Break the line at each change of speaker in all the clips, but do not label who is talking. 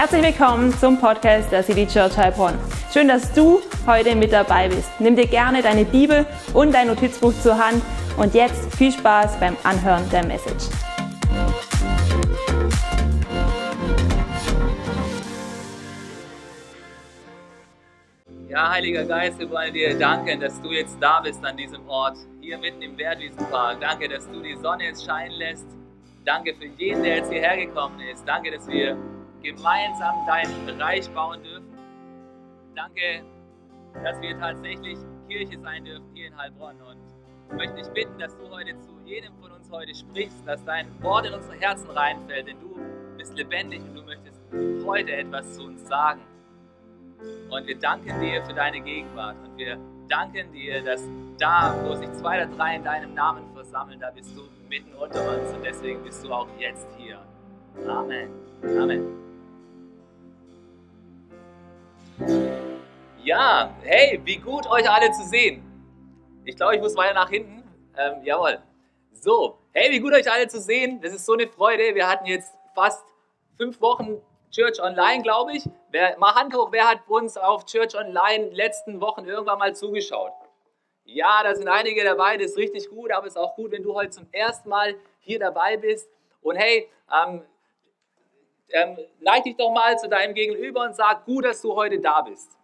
Herzlich willkommen zum Podcast der City Church Heilbronn. Schön, dass du heute mit dabei bist. Nimm dir gerne deine Bibel und dein Notizbuch zur Hand und jetzt viel Spaß beim Anhören der Message.
Ja, Heiliger Geist, wir wollen dir danken, dass du jetzt da bist an diesem Ort, hier mitten im Wertwiesenpark. Danke, dass du die Sonne jetzt scheinen lässt. Danke für jeden, der jetzt hierher gekommen ist. Danke, dass wir gemeinsam dein Reich bauen dürfen. Danke, dass wir tatsächlich Kirche sein dürfen hier in Heilbronn. Und ich möchte dich bitten, dass du heute zu jedem von uns heute sprichst, dass dein Wort in unsere Herzen reinfällt, denn du bist lebendig und du möchtest heute etwas zu uns sagen. Und wir danken dir für deine Gegenwart. Und wir danken dir, dass da, wo sich zwei oder drei in deinem Namen versammeln, da bist du mitten unter uns. Und deswegen bist du auch jetzt hier. Amen. Amen. Ja, hey, wie gut euch alle zu sehen. Ich glaube, ich muss weiter nach hinten. Ähm, jawohl. So, hey, wie gut euch alle zu sehen. Das ist so eine Freude. Wir hatten jetzt fast fünf Wochen Church Online, glaube ich. Wer, mal Hand hoch, wer hat uns auf Church Online letzten Wochen irgendwann mal zugeschaut? Ja, da sind einige dabei, das ist richtig gut, aber es ist auch gut, wenn du heute zum ersten Mal hier dabei bist. Und hey, ähm, ähm, neig dich doch mal zu deinem Gegenüber und sag, gut, dass du heute da bist.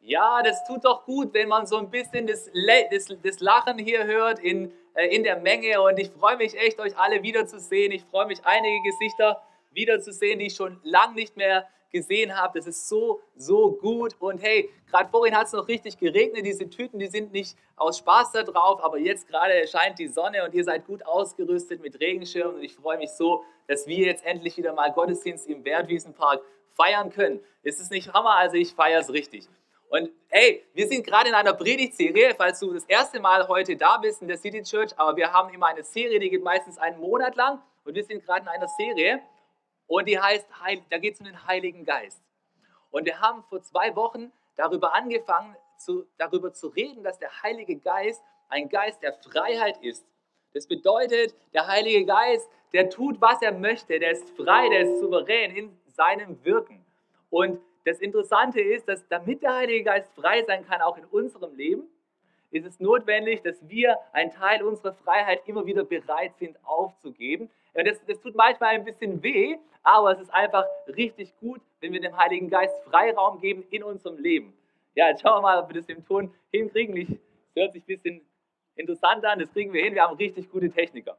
Ja, das tut doch gut, wenn man so ein bisschen das, das, das Lachen hier hört in, äh, in der Menge. Und ich freue mich echt, euch alle wiederzusehen. Ich freue mich, einige Gesichter wiederzusehen, die ich schon lange nicht mehr gesehen habe. Das ist so, so gut. Und hey, gerade vorhin hat es noch richtig geregnet. Diese Tüten, die sind nicht aus Spaß da drauf, aber jetzt gerade scheint die Sonne und ihr seid gut ausgerüstet mit Regenschirmen. Und ich freue mich so, dass wir jetzt endlich wieder mal Gottesdienst im Bergwiesenpark feiern können. Ist es nicht Hammer? Also ich feiere es richtig. Und hey, wir sind gerade in einer Predigtserie, falls du das erste Mal heute da bist in der City Church, aber wir haben immer eine Serie, die geht meistens einen Monat lang und wir sind gerade in einer Serie und die heißt, da geht es um den Heiligen Geist. Und wir haben vor zwei Wochen darüber angefangen, zu, darüber zu reden, dass der Heilige Geist ein Geist der Freiheit ist. Das bedeutet, der Heilige Geist, der tut, was er möchte, der ist frei, der ist souverän in seinem Wirken. Und das Interessante ist, dass damit der Heilige Geist frei sein kann, auch in unserem Leben, ist es notwendig, dass wir einen Teil unserer Freiheit immer wieder bereit sind aufzugeben. Das, das tut manchmal ein bisschen weh, aber es ist einfach richtig gut, wenn wir dem Heiligen Geist Freiraum geben in unserem Leben. Ja, jetzt schauen wir mal, ob wir das im Ton hinkriegen. Ich, das hört sich ein bisschen interessant an, das kriegen wir hin. Wir haben richtig gute Techniker.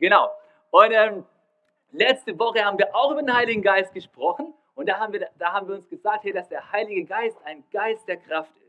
Genau. Und ähm, letzte Woche haben wir auch über den Heiligen Geist gesprochen und da haben, wir, da haben wir uns gesagt, hey, dass der Heilige Geist ein Geist der Kraft ist.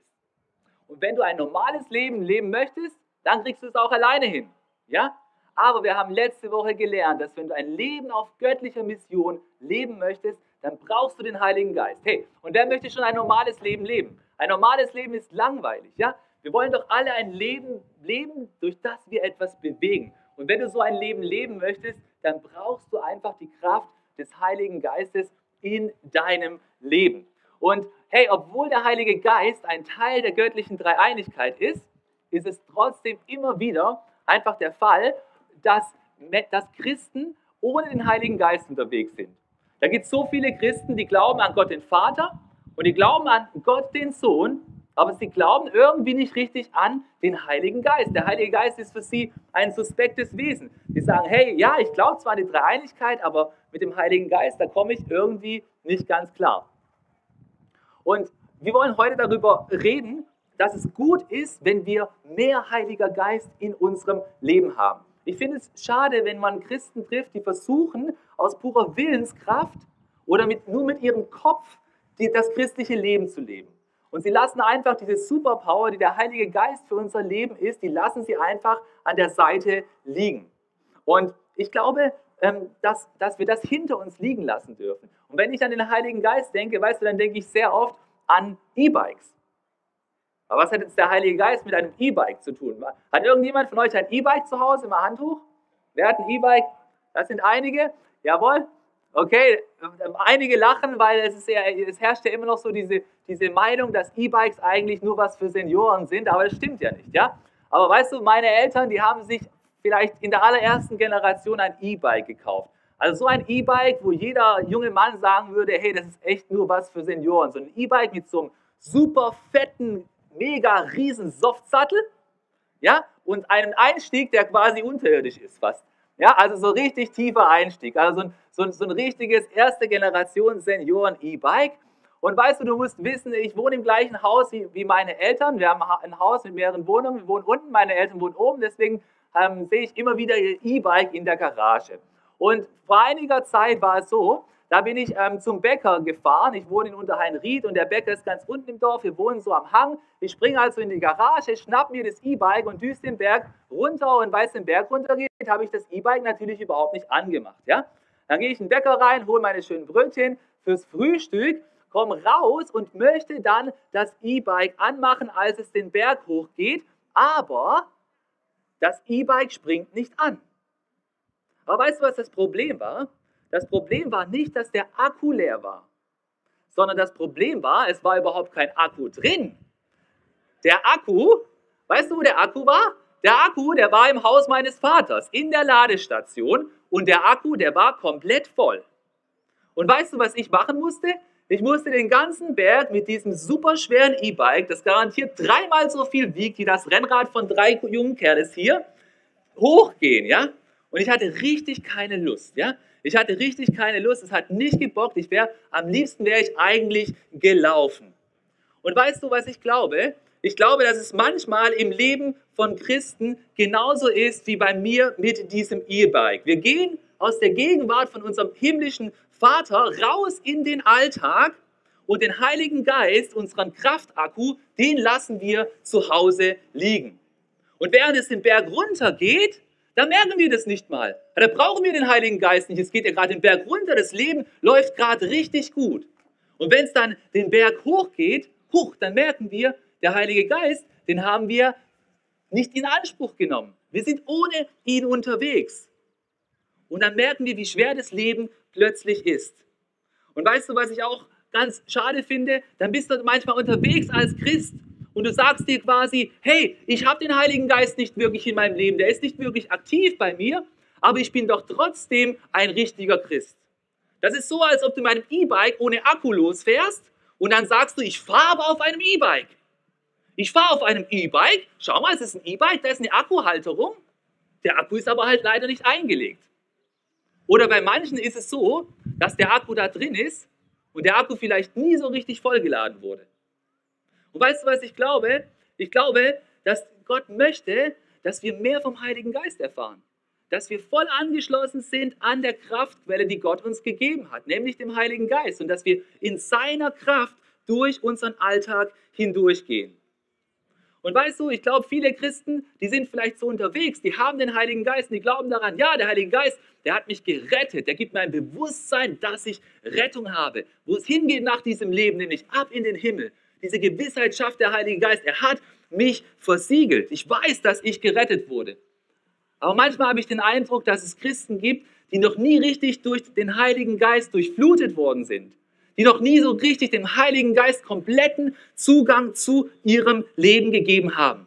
Und wenn du ein normales Leben leben möchtest, dann kriegst du es auch alleine hin. Ja? Aber wir haben letzte Woche gelernt, dass wenn du ein Leben auf göttlicher Mission leben möchtest, dann brauchst du den Heiligen Geist. Hey, und wer möchte schon ein normales Leben leben? Ein normales Leben ist langweilig, ja? Wir wollen doch alle ein Leben leben, durch das wir etwas bewegen. Und wenn du so ein Leben leben möchtest, dann brauchst du einfach die Kraft des Heiligen Geistes in deinem Leben. Und hey, obwohl der Heilige Geist ein Teil der göttlichen Dreieinigkeit ist, ist es trotzdem immer wieder einfach der Fall, dass, dass Christen ohne den Heiligen Geist unterwegs sind. Da gibt es so viele Christen, die glauben an Gott den Vater und die glauben an Gott den Sohn, aber sie glauben irgendwie nicht richtig an den Heiligen Geist. Der Heilige Geist ist für sie ein suspektes Wesen. Sie sagen, hey, ja, ich glaube zwar an die Dreieinigkeit, aber mit dem Heiligen Geist, da komme ich irgendwie nicht ganz klar. Und wir wollen heute darüber reden, dass es gut ist, wenn wir mehr Heiliger Geist in unserem Leben haben. Ich finde es schade, wenn man Christen trifft, die versuchen, aus purer Willenskraft oder mit, nur mit ihrem Kopf die, das christliche Leben zu leben. Und sie lassen einfach diese Superpower, die der Heilige Geist für unser Leben ist, die lassen sie einfach an der Seite liegen. Und ich glaube, dass, dass wir das hinter uns liegen lassen dürfen. Und wenn ich an den Heiligen Geist denke, weißt du, dann denke ich sehr oft an E-Bikes. Aber was hat jetzt der Heilige Geist mit einem E-Bike zu tun? Hat irgendjemand von euch ein E-Bike zu Hause im Handtuch? Wer hat ein E-Bike? Das sind einige. Jawohl. Okay, einige lachen, weil es, ist ja, es herrscht ja immer noch so diese, diese Meinung, dass E-Bikes eigentlich nur was für Senioren sind, aber das stimmt ja nicht. Ja? Aber weißt du, meine Eltern, die haben sich vielleicht in der allerersten Generation ein E-Bike gekauft. Also so ein E-Bike, wo jeder junge Mann sagen würde, hey, das ist echt nur was für Senioren. So ein E-Bike mit so einem super fetten, mega riesen Softsattel, ja, und einen Einstieg, der quasi unterirdisch ist fast. Ja, also so richtig tiefer Einstieg. Also so ein, so ein, so ein richtiges erste Generation Senioren E-Bike. Und weißt du, du musst wissen, ich wohne im gleichen Haus wie, wie meine Eltern. Wir haben ein Haus mit mehreren Wohnungen. Wir wohnen unten, meine Eltern wohnen oben. Deswegen ähm, sehe ich immer wieder ihr E-Bike in der Garage. Und vor einiger Zeit war es so, da bin ich ähm, zum Bäcker gefahren. Ich wohne in Unterheinried und der Bäcker ist ganz unten im Dorf. Wir wohnen so am Hang. Ich springe also in die Garage, schnapp mir das E-Bike und düse den Berg runter. Und weil es den Berg runtergeht, habe ich das E-Bike natürlich überhaupt nicht angemacht. Ja? Dann gehe ich in den Bäcker rein, hole meine schönen Brötchen fürs Frühstück, komme raus und möchte dann das E-Bike anmachen, als es den Berg hochgeht. Aber das E-Bike springt nicht an. Aber weißt du, was das Problem war? Das Problem war nicht, dass der Akku leer war, sondern das Problem war, es war überhaupt kein Akku drin. Der Akku, weißt du, wo der Akku war? Der Akku, der war im Haus meines Vaters, in der Ladestation und der Akku, der war komplett voll. Und weißt du, was ich machen musste? Ich musste den ganzen Berg mit diesem super schweren E-Bike, das garantiert dreimal so viel wiegt wie das Rennrad von drei jungen Kerles hier, hochgehen, ja? Und ich hatte richtig keine Lust, ja? Ich hatte richtig keine Lust, es hat nicht gebockt. Ich wäre, am liebsten wäre ich eigentlich gelaufen. Und weißt du, was ich glaube? Ich glaube, dass es manchmal im Leben von Christen genauso ist wie bei mir mit diesem E-Bike. Wir gehen aus der Gegenwart von unserem himmlischen Vater raus in den Alltag und den Heiligen Geist, unseren Kraftakku, den lassen wir zu Hause liegen. Und während es den Berg runter geht, da merken wir das nicht mal. Da brauchen wir den Heiligen Geist nicht. Es geht ja gerade den Berg runter. Das Leben läuft gerade richtig gut. Und wenn es dann den Berg hochgeht, hoch, dann merken wir, der Heilige Geist, den haben wir nicht in Anspruch genommen. Wir sind ohne ihn unterwegs. Und dann merken wir, wie schwer das Leben plötzlich ist. Und weißt du, was ich auch ganz schade finde? Dann bist du manchmal unterwegs als Christ und du sagst dir quasi, hey, ich habe den Heiligen Geist nicht wirklich in meinem Leben, der ist nicht wirklich aktiv bei mir, aber ich bin doch trotzdem ein richtiger Christ. Das ist so, als ob du mit einem E-Bike ohne Akku losfährst und dann sagst du, ich fahre aber auf einem E-Bike. Ich fahre auf einem E-Bike, schau mal, es ist ein E-Bike, da ist eine Akkuhalterung, der Akku ist aber halt leider nicht eingelegt. Oder bei manchen ist es so, dass der Akku da drin ist und der Akku vielleicht nie so richtig vollgeladen wurde. Und weißt du, was ich glaube? Ich glaube, dass Gott möchte, dass wir mehr vom Heiligen Geist erfahren. Dass wir voll angeschlossen sind an der Kraftquelle, die Gott uns gegeben hat, nämlich dem Heiligen Geist. Und dass wir in seiner Kraft durch unseren Alltag hindurchgehen. Und weißt du, ich glaube, viele Christen, die sind vielleicht so unterwegs, die haben den Heiligen Geist und die glauben daran, ja, der Heilige Geist, der hat mich gerettet, der gibt mir ein Bewusstsein, dass ich Rettung habe, wo es hingeht nach diesem Leben, nämlich ab in den Himmel. Diese Gewissheit schafft der Heilige Geist. Er hat mich versiegelt. Ich weiß, dass ich gerettet wurde. Aber manchmal habe ich den Eindruck, dass es Christen gibt, die noch nie richtig durch den Heiligen Geist durchflutet worden sind. Die noch nie so richtig dem Heiligen Geist kompletten Zugang zu ihrem Leben gegeben haben.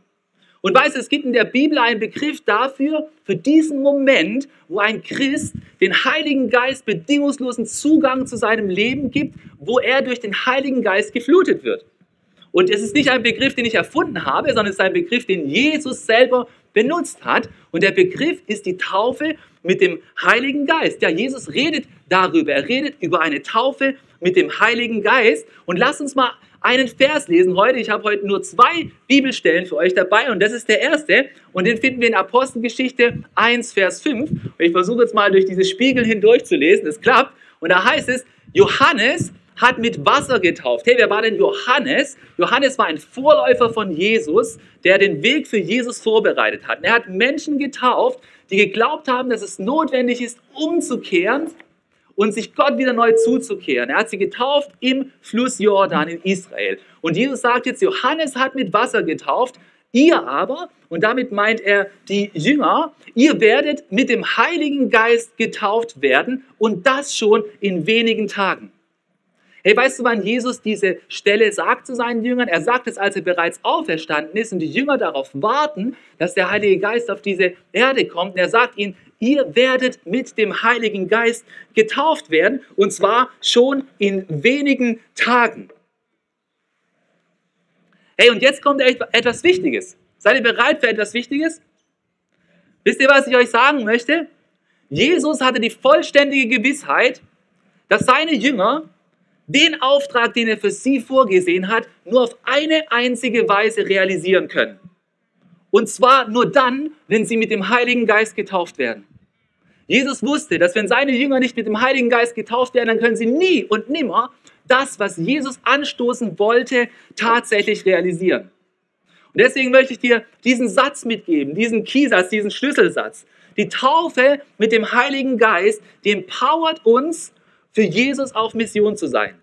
Und weißt du, es gibt in der Bibel einen Begriff dafür, für diesen Moment, wo ein Christ den Heiligen Geist bedingungslosen Zugang zu seinem Leben gibt, wo er durch den Heiligen Geist geflutet wird. Und es ist nicht ein Begriff, den ich erfunden habe, sondern es ist ein Begriff, den Jesus selber benutzt hat. Und der Begriff ist die Taufe mit dem Heiligen Geist. Ja, Jesus redet darüber. Er redet über eine Taufe mit dem Heiligen Geist. Und lasst uns mal einen Vers lesen heute. Ich habe heute nur zwei Bibelstellen für euch dabei und das ist der erste. Und den finden wir in Apostelgeschichte 1, Vers 5. Und ich versuche jetzt mal durch diese Spiegel hindurch zu lesen. Es klappt. Und da heißt es, Johannes hat mit Wasser getauft. Hey, wer war denn Johannes? Johannes war ein Vorläufer von Jesus, der den Weg für Jesus vorbereitet hat. Er hat Menschen getauft, die geglaubt haben, dass es notwendig ist, umzukehren und sich Gott wieder neu zuzukehren. Er hat sie getauft im Fluss Jordan in Israel. Und Jesus sagt jetzt, Johannes hat mit Wasser getauft, ihr aber, und damit meint er die Jünger, ihr werdet mit dem Heiligen Geist getauft werden und das schon in wenigen Tagen. Hey, weißt du, wann Jesus diese Stelle sagt zu seinen Jüngern? Er sagt es, als er bereits auferstanden ist und die Jünger darauf warten, dass der Heilige Geist auf diese Erde kommt. Und er sagt ihnen, ihr werdet mit dem Heiligen Geist getauft werden und zwar schon in wenigen Tagen. Hey, und jetzt kommt etwas Wichtiges. Seid ihr bereit für etwas Wichtiges? Wisst ihr, was ich euch sagen möchte? Jesus hatte die vollständige Gewissheit, dass seine Jünger den Auftrag, den er für sie vorgesehen hat, nur auf eine einzige Weise realisieren können. Und zwar nur dann, wenn sie mit dem Heiligen Geist getauft werden. Jesus wusste, dass wenn seine Jünger nicht mit dem Heiligen Geist getauft werden, dann können sie nie und nimmer das, was Jesus anstoßen wollte, tatsächlich realisieren. Und deswegen möchte ich dir diesen Satz mitgeben, diesen Kiesatz, diesen Schlüsselsatz. Die Taufe mit dem Heiligen Geist, die empowert uns, für Jesus auf Mission zu sein.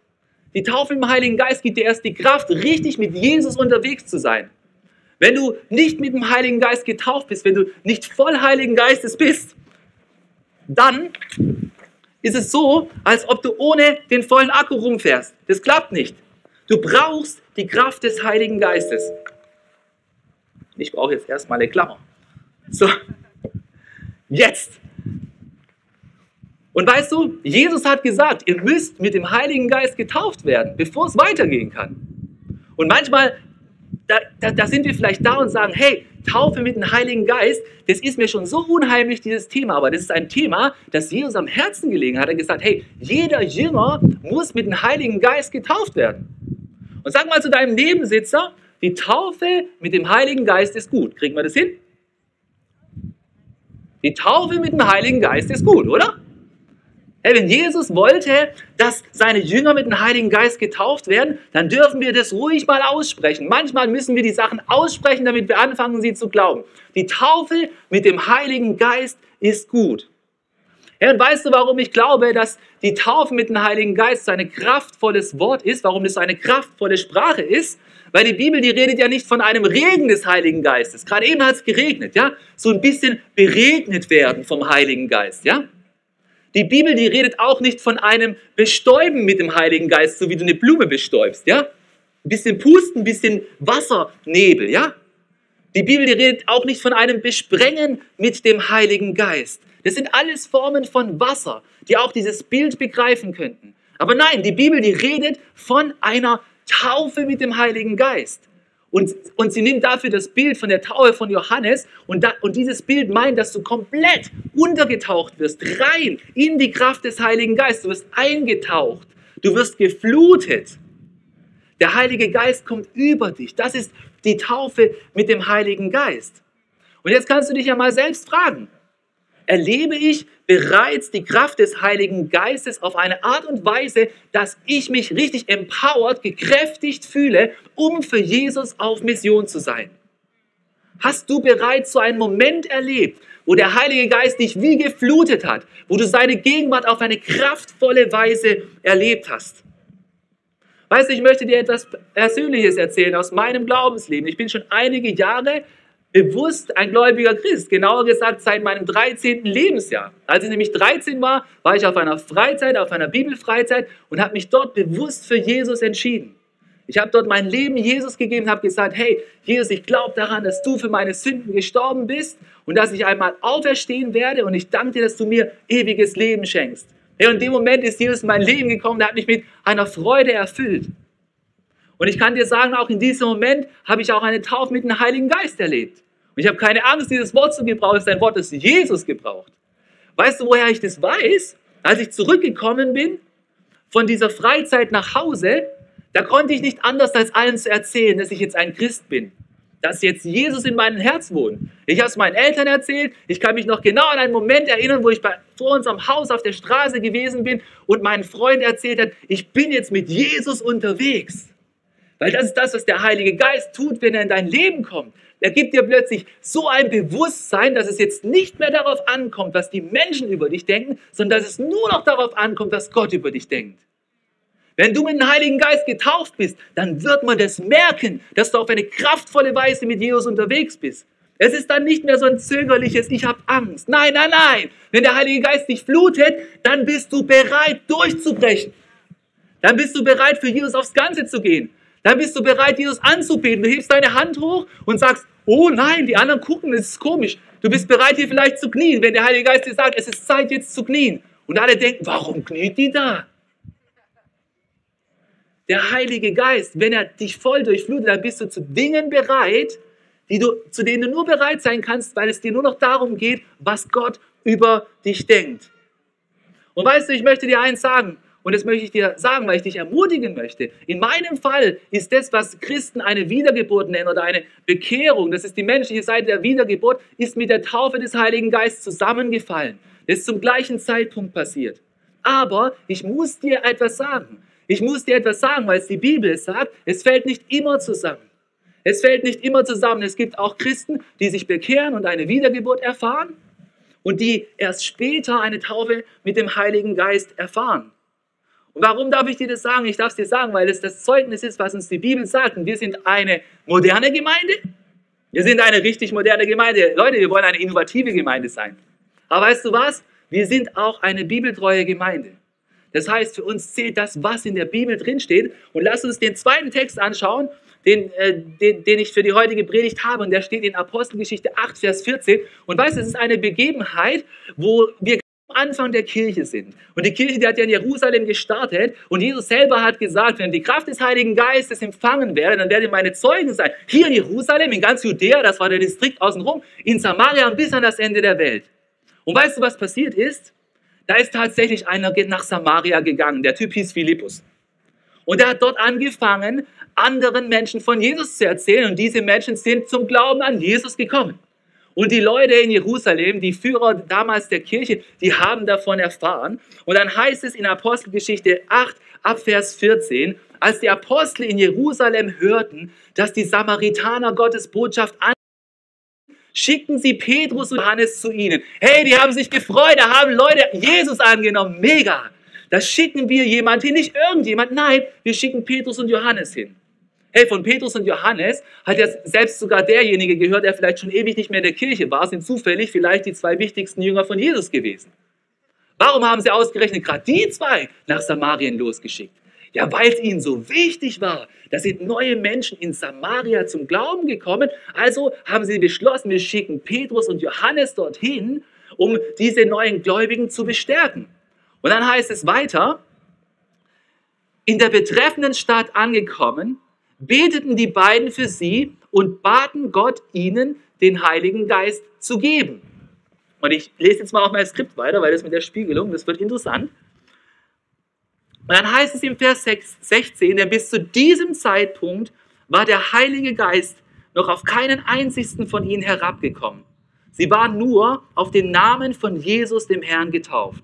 Die Taufe im Heiligen Geist gibt dir erst die Kraft, richtig mit Jesus unterwegs zu sein. Wenn du nicht mit dem Heiligen Geist getauft bist, wenn du nicht voll Heiligen Geistes bist, dann ist es so, als ob du ohne den vollen Akku rumfährst. Das klappt nicht. Du brauchst die Kraft des Heiligen Geistes. Ich brauche jetzt erstmal eine Klammer. So, jetzt. Und weißt du, Jesus hat gesagt, ihr müsst mit dem Heiligen Geist getauft werden, bevor es weitergehen kann. Und manchmal, da, da, da, sind wir vielleicht da und sagen, hey, Taufe mit dem Heiligen Geist, das ist mir schon so unheimlich, dieses Thema. Aber das ist ein Thema, das Jesus am Herzen gelegen hat. Er hat gesagt, hey, jeder Jünger muss mit dem Heiligen Geist getauft werden. Und sag mal zu deinem Nebensitzer, die Taufe mit dem Heiligen Geist ist gut. Kriegen wir das hin? Die Taufe mit dem Heiligen Geist ist gut, oder? Wenn Jesus wollte, dass seine Jünger mit dem Heiligen Geist getauft werden, dann dürfen wir das ruhig mal aussprechen. Manchmal müssen wir die Sachen aussprechen, damit wir anfangen, sie zu glauben. Die Taufe mit dem Heiligen Geist ist gut. Und weißt du, warum ich glaube, dass die Taufe mit dem Heiligen Geist so ein kraftvolles Wort ist, warum das eine kraftvolle Sprache ist? Weil die Bibel, die redet ja nicht von einem Regen des Heiligen Geistes. Gerade eben hat es geregnet, ja? So ein bisschen beregnet werden vom Heiligen Geist, ja? Die Bibel, die redet auch nicht von einem Bestäuben mit dem Heiligen Geist, so wie du eine Blume bestäubst, ja? Ein bisschen Pusten, ein bisschen Wassernebel, ja? Die Bibel, die redet auch nicht von einem Besprengen mit dem Heiligen Geist. Das sind alles Formen von Wasser, die auch dieses Bild begreifen könnten. Aber nein, die Bibel, die redet von einer Taufe mit dem Heiligen Geist. Und, und sie nimmt dafür das Bild von der Taufe von Johannes und, da, und dieses Bild meint, dass du komplett untergetaucht wirst, rein in die Kraft des Heiligen Geistes. Du wirst eingetaucht, du wirst geflutet. Der Heilige Geist kommt über dich. Das ist die Taufe mit dem Heiligen Geist. Und jetzt kannst du dich ja mal selbst fragen, erlebe ich bereits die Kraft des Heiligen Geistes auf eine Art und Weise, dass ich mich richtig empowered, gekräftigt fühle, um für Jesus auf Mission zu sein. Hast du bereits so einen Moment erlebt, wo der Heilige Geist dich wie geflutet hat, wo du seine Gegenwart auf eine kraftvolle Weise erlebt hast? Weißt du, ich möchte dir etwas Persönliches erzählen aus meinem Glaubensleben. Ich bin schon einige Jahre bewusst ein gläubiger Christ, genauer gesagt seit meinem 13. Lebensjahr. Als ich nämlich 13 war, war ich auf einer Freizeit, auf einer Bibelfreizeit und habe mich dort bewusst für Jesus entschieden. Ich habe dort mein Leben Jesus gegeben, habe gesagt, hey, Jesus, ich glaube daran, dass du für meine Sünden gestorben bist und dass ich einmal auferstehen werde und ich danke dir, dass du mir ewiges Leben schenkst. Hey, und in dem Moment ist Jesus in mein Leben gekommen, der hat mich mit einer Freude erfüllt. Und ich kann dir sagen, auch in diesem Moment habe ich auch eine Taufe mit dem Heiligen Geist erlebt. Und ich habe keine Angst, dieses Wort zu gebrauchen. Es ist ein Wort, das Jesus gebraucht. Weißt du, woher ich das weiß? Als ich zurückgekommen bin von dieser Freizeit nach Hause, da konnte ich nicht anders als allen zu erzählen, dass ich jetzt ein Christ bin. Dass jetzt Jesus in meinem Herz wohnt. Ich habe es meinen Eltern erzählt. Ich kann mich noch genau an einen Moment erinnern, wo ich bei, vor unserem Haus auf der Straße gewesen bin und mein Freund erzählt hat, ich bin jetzt mit Jesus unterwegs. Weil das ist das, was der Heilige Geist tut, wenn er in dein Leben kommt. Er gibt dir plötzlich so ein Bewusstsein, dass es jetzt nicht mehr darauf ankommt, was die Menschen über dich denken, sondern dass es nur noch darauf ankommt, was Gott über dich denkt. Wenn du mit dem Heiligen Geist getauft bist, dann wird man das merken, dass du auf eine kraftvolle Weise mit Jesus unterwegs bist. Es ist dann nicht mehr so ein zögerliches, ich habe Angst. Nein, nein, nein. Wenn der Heilige Geist dich flutet, dann bist du bereit durchzubrechen. Dann bist du bereit, für Jesus aufs Ganze zu gehen. Dann bist du bereit, Jesus anzubeten. Du hebst deine Hand hoch und sagst, oh nein, die anderen gucken, es ist komisch. Du bist bereit, hier vielleicht zu knien, wenn der Heilige Geist dir sagt, es ist Zeit, jetzt zu knien. Und alle denken, warum kniet die da? Der Heilige Geist, wenn er dich voll durchflutet, dann bist du zu Dingen bereit, die du, zu denen du nur bereit sein kannst, weil es dir nur noch darum geht, was Gott über dich denkt. Und weißt du, ich möchte dir eins sagen, und das möchte ich dir sagen, weil ich dich ermutigen möchte. In meinem Fall ist das, was Christen eine Wiedergeburt nennen oder eine Bekehrung, das ist die menschliche Seite der Wiedergeburt, ist mit der Taufe des Heiligen Geistes zusammengefallen. Das ist zum gleichen Zeitpunkt passiert. Aber ich muss dir etwas sagen. Ich muss dir etwas sagen, weil es die Bibel sagt, es fällt nicht immer zusammen. Es fällt nicht immer zusammen. Es gibt auch Christen, die sich bekehren und eine Wiedergeburt erfahren und die erst später eine Taufe mit dem Heiligen Geist erfahren. Und warum darf ich dir das sagen? Ich darf es dir sagen, weil es das Zeugnis ist, was uns die Bibel sagt. Und wir sind eine moderne Gemeinde. Wir sind eine richtig moderne Gemeinde. Leute, wir wollen eine innovative Gemeinde sein. Aber weißt du was? Wir sind auch eine bibeltreue Gemeinde. Das heißt, für uns zählt das, was in der Bibel drinsteht. Und lass uns den zweiten Text anschauen, den, äh, den, den ich für die heutige Predigt habe. Und der steht in Apostelgeschichte 8, Vers 14. Und weißt du, es ist eine Begebenheit, wo wir Anfang der Kirche sind. Und die Kirche, die hat ja in Jerusalem gestartet. Und Jesus selber hat gesagt, wenn die Kraft des Heiligen Geistes empfangen werde, dann werdet ihr meine Zeugen sein. Hier in Jerusalem, in ganz Judäa, das war der Distrikt außenrum, in Samaria und bis an das Ende der Welt. Und weißt du, was passiert ist? Da ist tatsächlich einer nach Samaria gegangen. Der Typ hieß Philippus. Und er hat dort angefangen, anderen Menschen von Jesus zu erzählen. Und diese Menschen sind zum Glauben an Jesus gekommen. Und die Leute in Jerusalem, die Führer damals der Kirche, die haben davon erfahren. Und dann heißt es in Apostelgeschichte 8 ab Vers 14, als die Apostel in Jerusalem hörten, dass die Samaritaner Gottes Botschaft an schickten sie Petrus und Johannes zu ihnen. Hey, die haben sich gefreut, da haben Leute Jesus angenommen. Mega. Da schicken wir jemand hin, nicht irgendjemand, nein, wir schicken Petrus und Johannes hin. Hey, von Petrus und Johannes hat ja selbst sogar derjenige gehört, der vielleicht schon ewig nicht mehr in der Kirche war, sind zufällig vielleicht die zwei wichtigsten Jünger von Jesus gewesen. Warum haben sie ausgerechnet gerade die zwei nach Samarien losgeschickt? Ja, weil es ihnen so wichtig war. Da sind neue Menschen in Samaria zum Glauben gekommen. Also haben sie beschlossen, wir schicken Petrus und Johannes dorthin, um diese neuen Gläubigen zu bestärken. Und dann heißt es weiter, in der betreffenden Stadt angekommen, beteten die beiden für sie und baten Gott, ihnen den Heiligen Geist zu geben. Und ich lese jetzt mal auf mein Skript weiter, weil das mit der Spiegelung, das wird interessant. Und dann heißt es im Vers 16, denn bis zu diesem Zeitpunkt war der Heilige Geist noch auf keinen einzigsten von ihnen herabgekommen. Sie waren nur auf den Namen von Jesus, dem Herrn, getauft.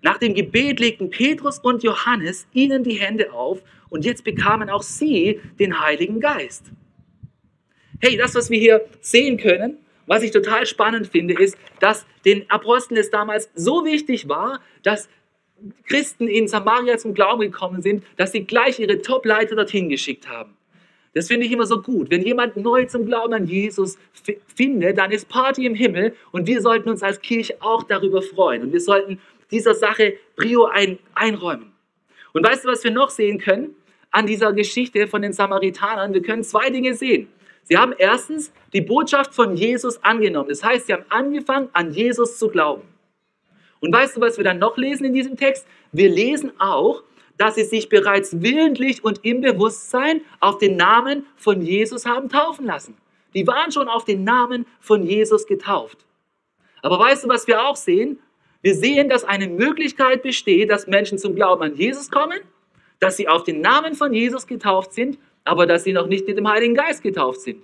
Nach dem Gebet legten Petrus und Johannes ihnen die Hände auf und jetzt bekamen auch sie den Heiligen Geist. Hey, das, was wir hier sehen können, was ich total spannend finde, ist, dass den Aposteln es damals so wichtig war, dass Christen in Samaria zum Glauben gekommen sind, dass sie gleich ihre Top-Leiter dorthin geschickt haben. Das finde ich immer so gut. Wenn jemand neu zum Glauben an Jesus findet, dann ist Party im Himmel und wir sollten uns als Kirche auch darüber freuen. Und wir sollten dieser Sache Brio ein, einräumen. Und weißt du, was wir noch sehen können an dieser Geschichte von den Samaritanern? Wir können zwei Dinge sehen. Sie haben erstens die Botschaft von Jesus angenommen. Das heißt, sie haben angefangen, an Jesus zu glauben. Und weißt du, was wir dann noch lesen in diesem Text? Wir lesen auch, dass sie sich bereits willentlich und im Bewusstsein auf den Namen von Jesus haben taufen lassen. Die waren schon auf den Namen von Jesus getauft. Aber weißt du, was wir auch sehen? Wir sehen, dass eine Möglichkeit besteht, dass Menschen zum Glauben an Jesus kommen, dass sie auf den Namen von Jesus getauft sind, aber dass sie noch nicht mit dem Heiligen Geist getauft sind.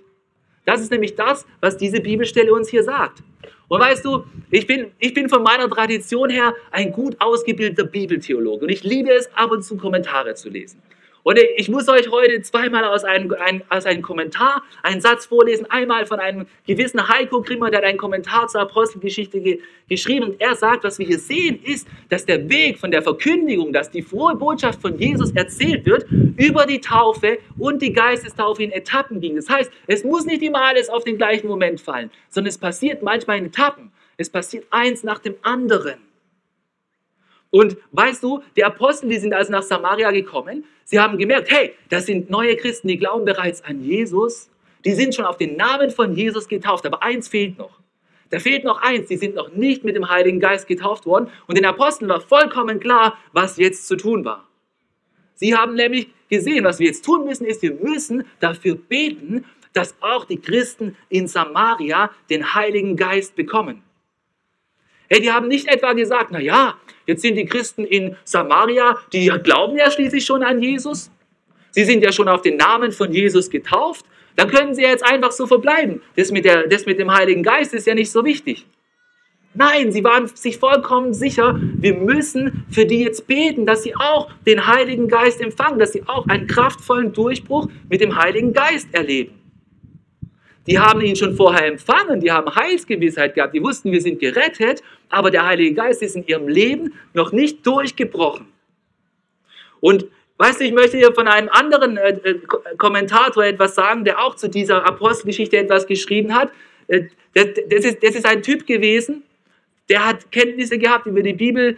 Das ist nämlich das, was diese Bibelstelle uns hier sagt. Und weißt du, ich bin, ich bin von meiner Tradition her ein gut ausgebildeter Bibeltheologe und ich liebe es, ab und zu Kommentare zu lesen. Und ich muss euch heute zweimal aus einem, ein, aus einem Kommentar einen Satz vorlesen. Einmal von einem gewissen Heiko Grimmer, der hat einen Kommentar zur Apostelgeschichte ge geschrieben. Und er sagt, was wir hier sehen, ist, dass der Weg von der Verkündigung, dass die frohe Botschaft von Jesus erzählt wird, über die Taufe und die Geistestaufe in Etappen ging. Das heißt, es muss nicht immer alles auf den gleichen Moment fallen, sondern es passiert manchmal in Etappen. Es passiert eins nach dem anderen. Und weißt du, die Apostel, die sind also nach Samaria gekommen. Sie haben gemerkt, hey, das sind neue Christen, die glauben bereits an Jesus. Die sind schon auf den Namen von Jesus getauft, aber eins fehlt noch. Da fehlt noch eins, die sind noch nicht mit dem Heiligen Geist getauft worden. Und den Aposteln war vollkommen klar, was jetzt zu tun war. Sie haben nämlich gesehen, was wir jetzt tun müssen, ist, wir müssen dafür beten, dass auch die Christen in Samaria den Heiligen Geist bekommen. Hey, die haben nicht etwa gesagt, na ja, jetzt sind die Christen in Samaria, die glauben ja schließlich schon an Jesus. Sie sind ja schon auf den Namen von Jesus getauft. Dann können sie jetzt einfach so verbleiben. Das mit, der, das mit dem Heiligen Geist ist ja nicht so wichtig. Nein, sie waren sich vollkommen sicher, wir müssen für die jetzt beten, dass sie auch den Heiligen Geist empfangen, dass sie auch einen kraftvollen Durchbruch mit dem Heiligen Geist erleben. Die haben ihn schon vorher empfangen, die haben Heilsgewissheit gehabt, die wussten, wir sind gerettet, aber der Heilige Geist ist in ihrem Leben noch nicht durchgebrochen. Und weißt du, ich möchte hier von einem anderen äh, äh Kommentator etwas sagen, der auch zu dieser Apostelgeschichte etwas geschrieben hat. Äh, das, das, ist, das ist ein Typ gewesen, der hat Kenntnisse gehabt über die Bibel,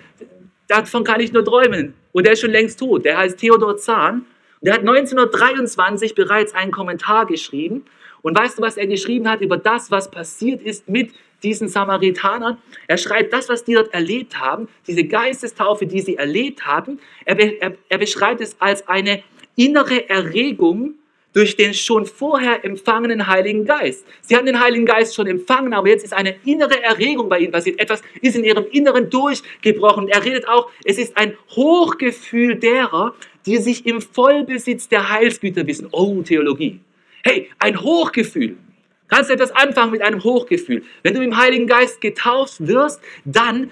davon kann ich nur träumen. Und der ist schon längst tot. Der heißt Theodor Zahn. Der hat 1923 bereits einen Kommentar geschrieben. Und weißt du, was er geschrieben hat über das, was passiert ist mit diesen Samaritanern? Er schreibt das, was die dort erlebt haben, diese Geistestaufe, die sie erlebt haben. Er, er, er beschreibt es als eine innere Erregung durch den schon vorher empfangenen Heiligen Geist. Sie haben den Heiligen Geist schon empfangen, aber jetzt ist eine innere Erregung bei ihnen passiert. Etwas ist in ihrem Inneren durchgebrochen. Er redet auch, es ist ein Hochgefühl derer, die sich im Vollbesitz der Heilsgüter wissen. Oh, Theologie. Hey, ein Hochgefühl. Kannst du etwas anfangen mit einem Hochgefühl? Wenn du im Heiligen Geist getauft wirst, dann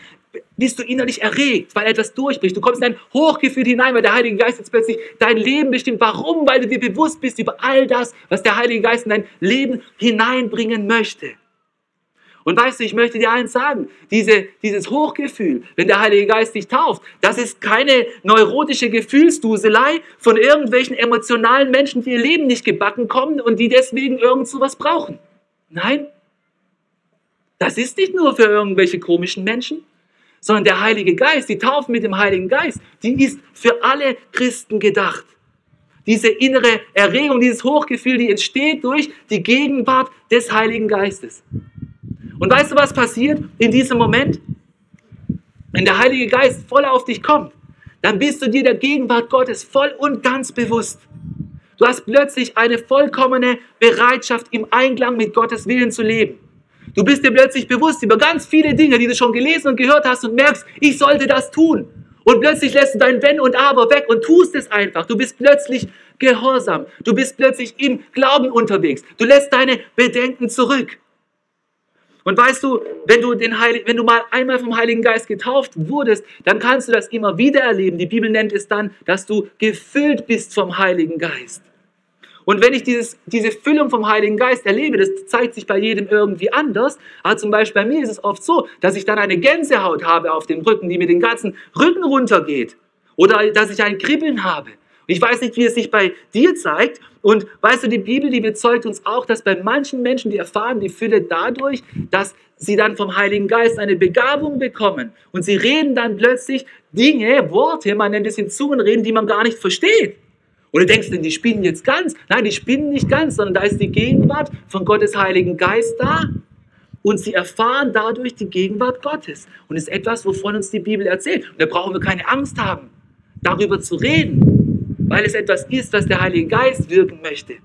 bist du innerlich erregt, weil etwas durchbricht. Du kommst in ein Hochgefühl hinein, weil der Heilige Geist jetzt plötzlich dein Leben bestimmt. Warum? Weil du dir bewusst bist über all das, was der Heilige Geist in dein Leben hineinbringen möchte. Und weißt du, ich möchte dir eins sagen, diese, dieses Hochgefühl, wenn der Heilige Geist dich tauft, das ist keine neurotische Gefühlsduselei von irgendwelchen emotionalen Menschen, die ihr Leben nicht gebacken kommen und die deswegen irgend so was brauchen. Nein, das ist nicht nur für irgendwelche komischen Menschen, sondern der Heilige Geist, die Taufe mit dem Heiligen Geist, die ist für alle Christen gedacht. Diese innere Erregung, dieses Hochgefühl, die entsteht durch die Gegenwart des Heiligen Geistes. Und weißt du, was passiert in diesem Moment? Wenn der Heilige Geist voll auf dich kommt, dann bist du dir der Gegenwart Gottes voll und ganz bewusst. Du hast plötzlich eine vollkommene Bereitschaft, im Einklang mit Gottes Willen zu leben. Du bist dir plötzlich bewusst über ganz viele Dinge, die du schon gelesen und gehört hast und merkst, ich sollte das tun. Und plötzlich lässt du dein Wenn und Aber weg und tust es einfach. Du bist plötzlich gehorsam. Du bist plötzlich im Glauben unterwegs. Du lässt deine Bedenken zurück. Und weißt du, wenn du, den Heiligen, wenn du mal einmal vom Heiligen Geist getauft wurdest, dann kannst du das immer wieder erleben. Die Bibel nennt es dann, dass du gefüllt bist vom Heiligen Geist. Und wenn ich dieses, diese Füllung vom Heiligen Geist erlebe, das zeigt sich bei jedem irgendwie anders. Aber zum Beispiel bei mir ist es oft so, dass ich dann eine Gänsehaut habe auf dem Rücken, die mir den ganzen Rücken runtergeht. Oder dass ich ein Kribbeln habe. Ich weiß nicht, wie es sich bei dir zeigt. Und weißt du, die Bibel, die bezeugt uns auch, dass bei manchen Menschen, die erfahren die Fülle dadurch, dass sie dann vom Heiligen Geist eine Begabung bekommen. Und sie reden dann plötzlich Dinge, Worte, man nennt es in Zungen reden, die man gar nicht versteht. Du denkst, die spinnen jetzt ganz. Nein, die spinnen nicht ganz, sondern da ist die Gegenwart von Gottes Heiligen Geist da. Und sie erfahren dadurch die Gegenwart Gottes. Und ist etwas, wovon uns die Bibel erzählt. Und da brauchen wir keine Angst haben, darüber zu reden, weil es etwas ist, was der Heilige Geist wirken möchte.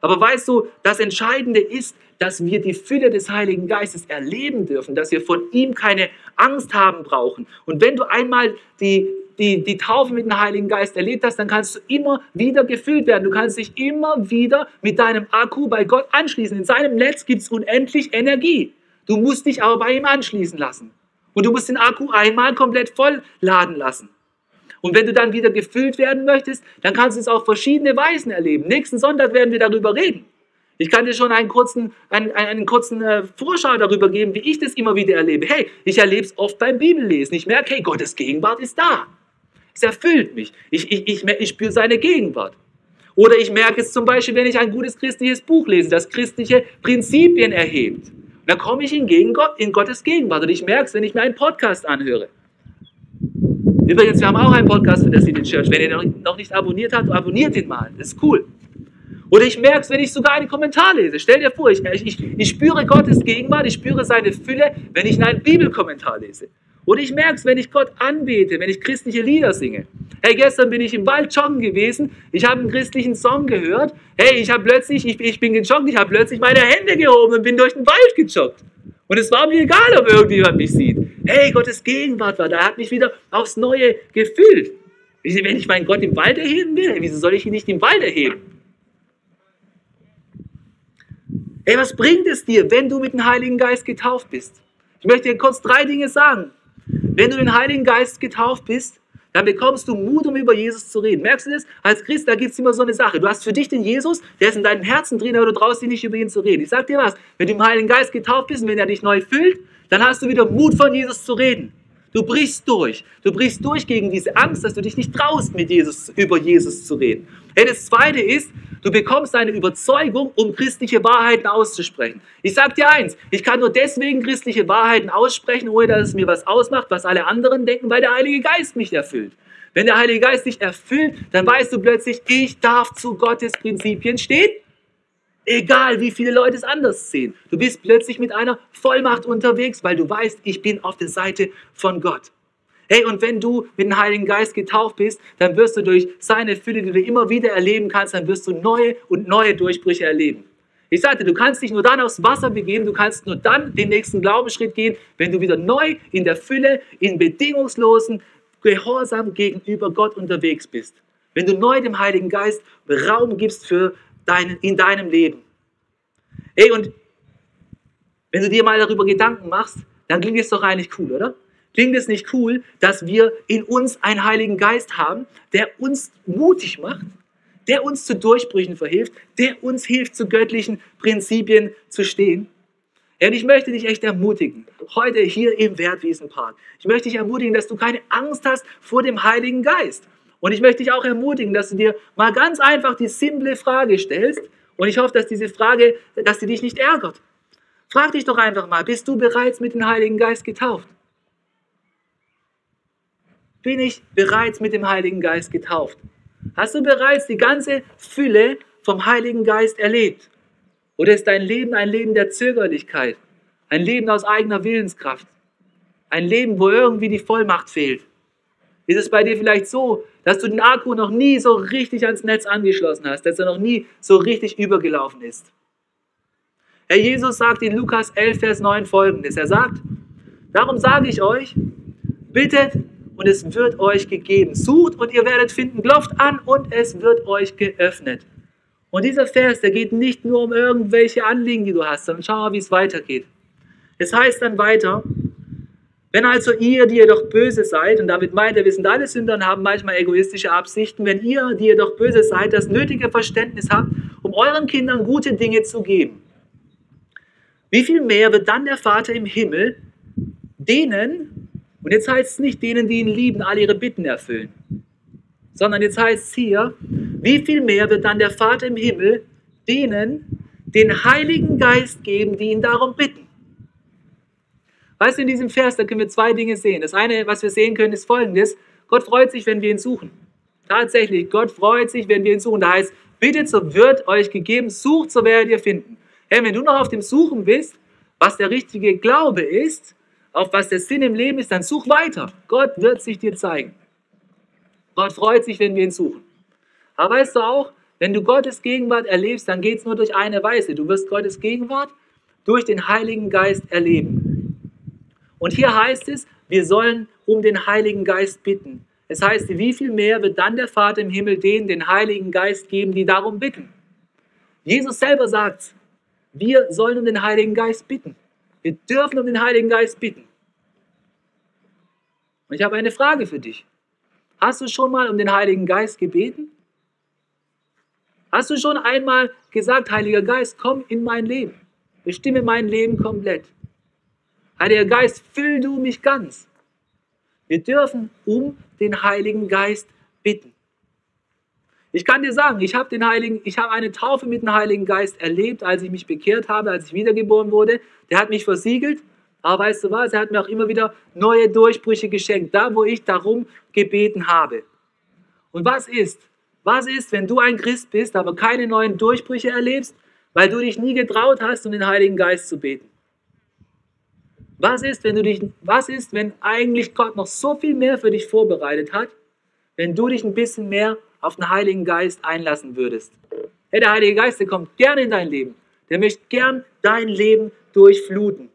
Aber weißt du, das Entscheidende ist, dass wir die Fülle des Heiligen Geistes erleben dürfen, dass wir von ihm keine Angst haben brauchen. Und wenn du einmal die die, die Taufe mit dem Heiligen Geist erlebt hast, dann kannst du immer wieder gefüllt werden. Du kannst dich immer wieder mit deinem Akku bei Gott anschließen. In seinem Netz gibt es unendlich Energie. Du musst dich aber bei ihm anschließen lassen. Und du musst den Akku einmal komplett voll laden lassen. Und wenn du dann wieder gefüllt werden möchtest, dann kannst du es auf verschiedene Weisen erleben. Nächsten Sonntag werden wir darüber reden. Ich kann dir schon einen kurzen, einen, einen kurzen äh, Vorschau darüber geben, wie ich das immer wieder erlebe. Hey, ich erlebe es oft beim Bibellesen. Ich merke, hey, Gottes Gegenwart ist da. Es erfüllt mich. Ich, ich, ich, ich spüre seine Gegenwart. Oder ich merke es zum Beispiel, wenn ich ein gutes christliches Buch lese, das christliche Prinzipien erhebt. Dann komme ich in, Gott, in Gottes Gegenwart. Und ich merke es, wenn ich mir einen Podcast anhöre. Übrigens, wir haben auch einen Podcast für der City Church. Wenn ihr noch nicht abonniert habt, abonniert ihn mal. Das ist cool. Oder ich merke es, wenn ich sogar einen Kommentar lese. Stell dir vor, ich, ich, ich spüre Gottes Gegenwart, ich spüre seine Fülle, wenn ich einen Bibelkommentar lese. Oder ich merke es, wenn ich Gott anbete, wenn ich christliche Lieder singe. Hey, gestern bin ich im Wald joggen gewesen, ich habe einen christlichen Song gehört. Hey, ich habe plötzlich, ich, ich bin gejoggt, ich habe plötzlich meine Hände gehoben und bin durch den Wald gejoggt. Und es war mir egal, ob irgendjemand mich sieht. Hey, Gottes Gegenwart war da, hat mich wieder aufs Neue gefüllt. Wenn ich meinen Gott im Wald erheben will, wieso soll ich ihn nicht im Wald erheben? Ey, was bringt es dir, wenn du mit dem Heiligen Geist getauft bist? Ich möchte dir kurz drei Dinge sagen. Wenn du den Heiligen Geist getauft bist, dann bekommst du Mut, um über Jesus zu reden. Merkst du das? Als Christ, da gibt es immer so eine Sache. Du hast für dich den Jesus, der ist in deinem Herzen drin, aber du traust dich nicht, über ihn zu reden. Ich sag dir was, wenn du im Heiligen Geist getauft bist und wenn er dich neu füllt, dann hast du wieder Mut, von Jesus zu reden. Du brichst durch. Du brichst durch gegen diese Angst, dass du dich nicht traust, mit Jesus, über Jesus zu reden. Hey, das Zweite ist, Du bekommst eine Überzeugung, um christliche Wahrheiten auszusprechen. Ich sage dir eins, ich kann nur deswegen christliche Wahrheiten aussprechen, ohne dass es mir was ausmacht, was alle anderen denken, weil der Heilige Geist mich erfüllt. Wenn der Heilige Geist dich erfüllt, dann weißt du plötzlich, ich darf zu Gottes Prinzipien stehen. Egal, wie viele Leute es anders sehen. Du bist plötzlich mit einer Vollmacht unterwegs, weil du weißt, ich bin auf der Seite von Gott. Hey, und wenn du mit dem Heiligen Geist getauft bist, dann wirst du durch seine Fülle, die du immer wieder erleben kannst, dann wirst du neue und neue Durchbrüche erleben. Ich sagte, du kannst dich nur dann aufs Wasser begeben, du kannst nur dann den nächsten Glaubensschritt gehen, wenn du wieder neu in der Fülle, in bedingungslosen Gehorsam gegenüber Gott unterwegs bist. Wenn du neu dem Heiligen Geist Raum gibst für deinen, in deinem Leben. Hey, und wenn du dir mal darüber Gedanken machst, dann klingt es doch eigentlich cool, oder? Klingt es nicht cool, dass wir in uns einen Heiligen Geist haben, der uns mutig macht, der uns zu Durchbrüchen verhilft, der uns hilft, zu göttlichen Prinzipien zu stehen? Und ich möchte dich echt ermutigen, heute hier im Wertwiesenpark. Ich möchte dich ermutigen, dass du keine Angst hast vor dem Heiligen Geist. Und ich möchte dich auch ermutigen, dass du dir mal ganz einfach die simple Frage stellst. Und ich hoffe, dass diese Frage, dass sie dich nicht ärgert. Frag dich doch einfach mal, bist du bereits mit dem Heiligen Geist getauft? bin ich bereits mit dem Heiligen Geist getauft? Hast du bereits die ganze Fülle vom Heiligen Geist erlebt? Oder ist dein Leben ein Leben der Zögerlichkeit? Ein Leben aus eigener Willenskraft? Ein Leben, wo irgendwie die Vollmacht fehlt? Ist es bei dir vielleicht so, dass du den Akku noch nie so richtig ans Netz angeschlossen hast, dass er noch nie so richtig übergelaufen ist? Herr Jesus sagt in Lukas 11, Vers 9 folgendes. Er sagt, darum sage ich euch, bittet und es wird euch gegeben. Sucht und ihr werdet finden. Klopft an und es wird euch geöffnet. Und dieser Vers, der geht nicht nur um irgendwelche Anliegen, die du hast, sondern schau mal, wie es weitergeht. Es heißt dann weiter, wenn also ihr, die ihr doch böse seid, und damit meint er, wir sind alle Sünder und haben manchmal egoistische Absichten, wenn ihr, die ihr doch böse seid, das nötige Verständnis habt, um euren Kindern gute Dinge zu geben, wie viel mehr wird dann der Vater im Himmel denen, und jetzt heißt es nicht denen, die ihn lieben, all ihre Bitten erfüllen, sondern jetzt heißt es hier, wie viel mehr wird dann der Vater im Himmel denen den Heiligen Geist geben, die ihn darum bitten. Weißt du, in diesem Vers, da können wir zwei Dinge sehen. Das eine, was wir sehen können, ist folgendes. Gott freut sich, wenn wir ihn suchen. Tatsächlich, Gott freut sich, wenn wir ihn suchen. Da heißt, bittet, so wird euch gegeben, sucht, so werdet ihr finden. Hey, wenn du noch auf dem Suchen bist, was der richtige Glaube ist, auf was der Sinn im Leben ist, dann such weiter. Gott wird sich dir zeigen. Gott freut sich, wenn wir ihn suchen. Aber weißt du auch, wenn du Gottes Gegenwart erlebst, dann geht es nur durch eine Weise. Du wirst Gottes Gegenwart durch den Heiligen Geist erleben. Und hier heißt es, wir sollen um den Heiligen Geist bitten. Es heißt, wie viel mehr wird dann der Vater im Himmel denen den Heiligen Geist geben, die darum bitten? Jesus selber sagt, wir sollen um den Heiligen Geist bitten. Wir dürfen um den Heiligen Geist bitten. Und ich habe eine Frage für dich. Hast du schon mal um den Heiligen Geist gebeten? Hast du schon einmal gesagt, Heiliger Geist, komm in mein Leben, bestimme mein Leben komplett. Heiliger Geist, füll du mich ganz. Wir dürfen um den Heiligen Geist bitten. Ich kann dir sagen, ich habe den Heiligen, ich habe eine Taufe mit dem Heiligen Geist erlebt, als ich mich bekehrt habe, als ich wiedergeboren wurde. Der hat mich versiegelt Aber weißt du was, er hat mir auch immer wieder neue Durchbrüche geschenkt, da wo ich darum gebeten habe. Und was ist? Was ist, wenn du ein Christ bist, aber keine neuen Durchbrüche erlebst, weil du dich nie getraut hast, um den Heiligen Geist zu beten? Was ist, wenn du dich, was ist, wenn eigentlich Gott noch so viel mehr für dich vorbereitet hat, wenn du dich ein bisschen mehr auf den Heiligen Geist einlassen würdest? Hey, der Heilige Geist, der kommt gerne in dein Leben. Der möchte gern dein Leben durchfluten.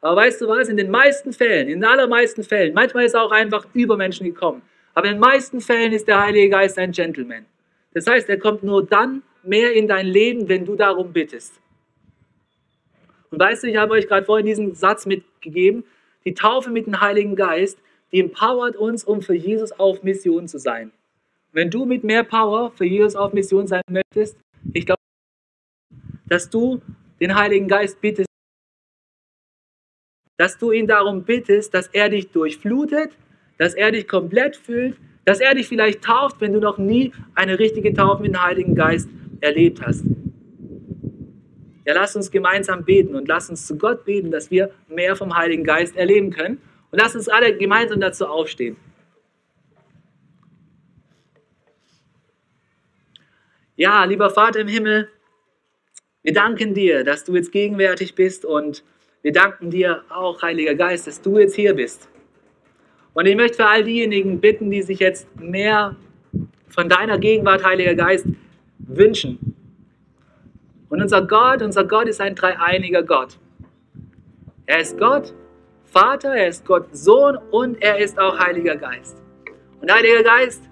Aber weißt du was? In den meisten Fällen, in den allermeisten Fällen, manchmal ist er auch einfach über Menschen gekommen, aber in den meisten Fällen ist der Heilige Geist ein Gentleman. Das heißt, er kommt nur dann mehr in dein Leben, wenn du darum bittest. Und weißt du, ich habe euch gerade vorhin diesen Satz mitgegeben, die Taufe mit dem Heiligen Geist, die empowert uns, um für Jesus auf Mission zu sein. Wenn du mit mehr Power für Jesus auf Mission sein möchtest, ich glaube, dass du den Heiligen Geist bittest, dass du ihn darum bittest, dass er dich durchflutet, dass er dich komplett füllt, dass er dich vielleicht tauft, wenn du noch nie eine richtige Taufe mit dem Heiligen Geist erlebt hast. Ja, lass uns gemeinsam beten und lass uns zu Gott beten, dass wir mehr vom Heiligen Geist erleben können. Und lass uns alle gemeinsam dazu aufstehen. Ja, lieber Vater im Himmel, wir danken dir, dass du jetzt gegenwärtig bist und wir danken dir auch, Heiliger Geist, dass du jetzt hier bist. Und ich möchte für all diejenigen bitten, die sich jetzt mehr von deiner Gegenwart, Heiliger Geist, wünschen. Und unser Gott, unser Gott ist ein dreieiniger Gott. Er ist Gott, Vater, er ist Gott Sohn und er ist auch Heiliger Geist. Und Heiliger Geist,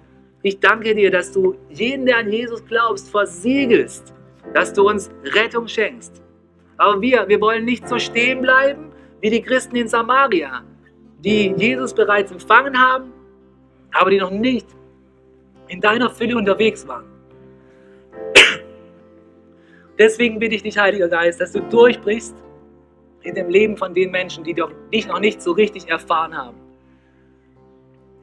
ich danke dir, dass du jeden, der an Jesus glaubst, versiegelst, dass du uns Rettung schenkst. Aber wir, wir wollen nicht so stehen bleiben wie die Christen in Samaria, die Jesus bereits empfangen haben, aber die noch nicht in deiner Fülle unterwegs waren. Deswegen bitte ich dich, Heiliger Geist, dass du durchbrichst in dem Leben von den Menschen, die dich noch nicht so richtig erfahren haben.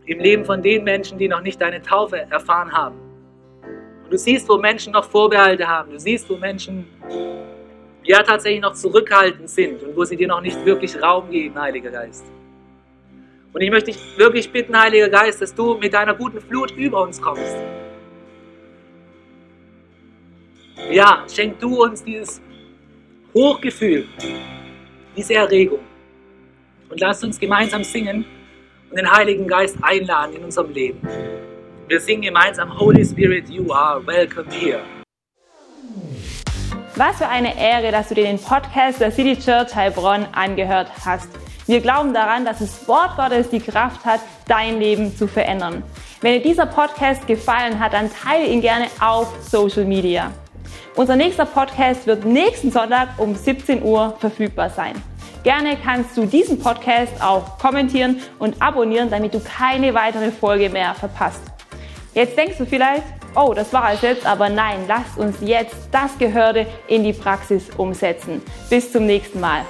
Im Leben von den Menschen, die noch nicht deine Taufe erfahren haben. Und du siehst, wo Menschen noch Vorbehalte haben. Du siehst, wo Menschen ja tatsächlich noch zurückhaltend sind und wo sie dir noch nicht wirklich Raum geben, Heiliger Geist. Und ich möchte dich wirklich bitten, Heiliger Geist, dass du mit deiner guten Flut über uns kommst. Ja, schenk du uns dieses Hochgefühl, diese Erregung. Und lass uns gemeinsam singen und den Heiligen Geist einladen in unserem Leben. Wir singen gemeinsam Holy Spirit, you are welcome here.
Was für eine Ehre, dass du dir den Podcast der City Church Heilbronn angehört hast. Wir glauben daran, dass das Wort Gottes die Kraft hat, dein Leben zu verändern. Wenn dir dieser Podcast gefallen hat, dann teile ihn gerne auf Social Media. Unser nächster Podcast wird nächsten Sonntag um 17 Uhr verfügbar sein. Gerne kannst du diesen Podcast auch kommentieren und abonnieren, damit du keine weitere Folge mehr verpasst. Jetzt denkst du vielleicht, oh, das war es jetzt, aber nein, lasst uns jetzt das Gehörte in die Praxis umsetzen. Bis zum nächsten Mal.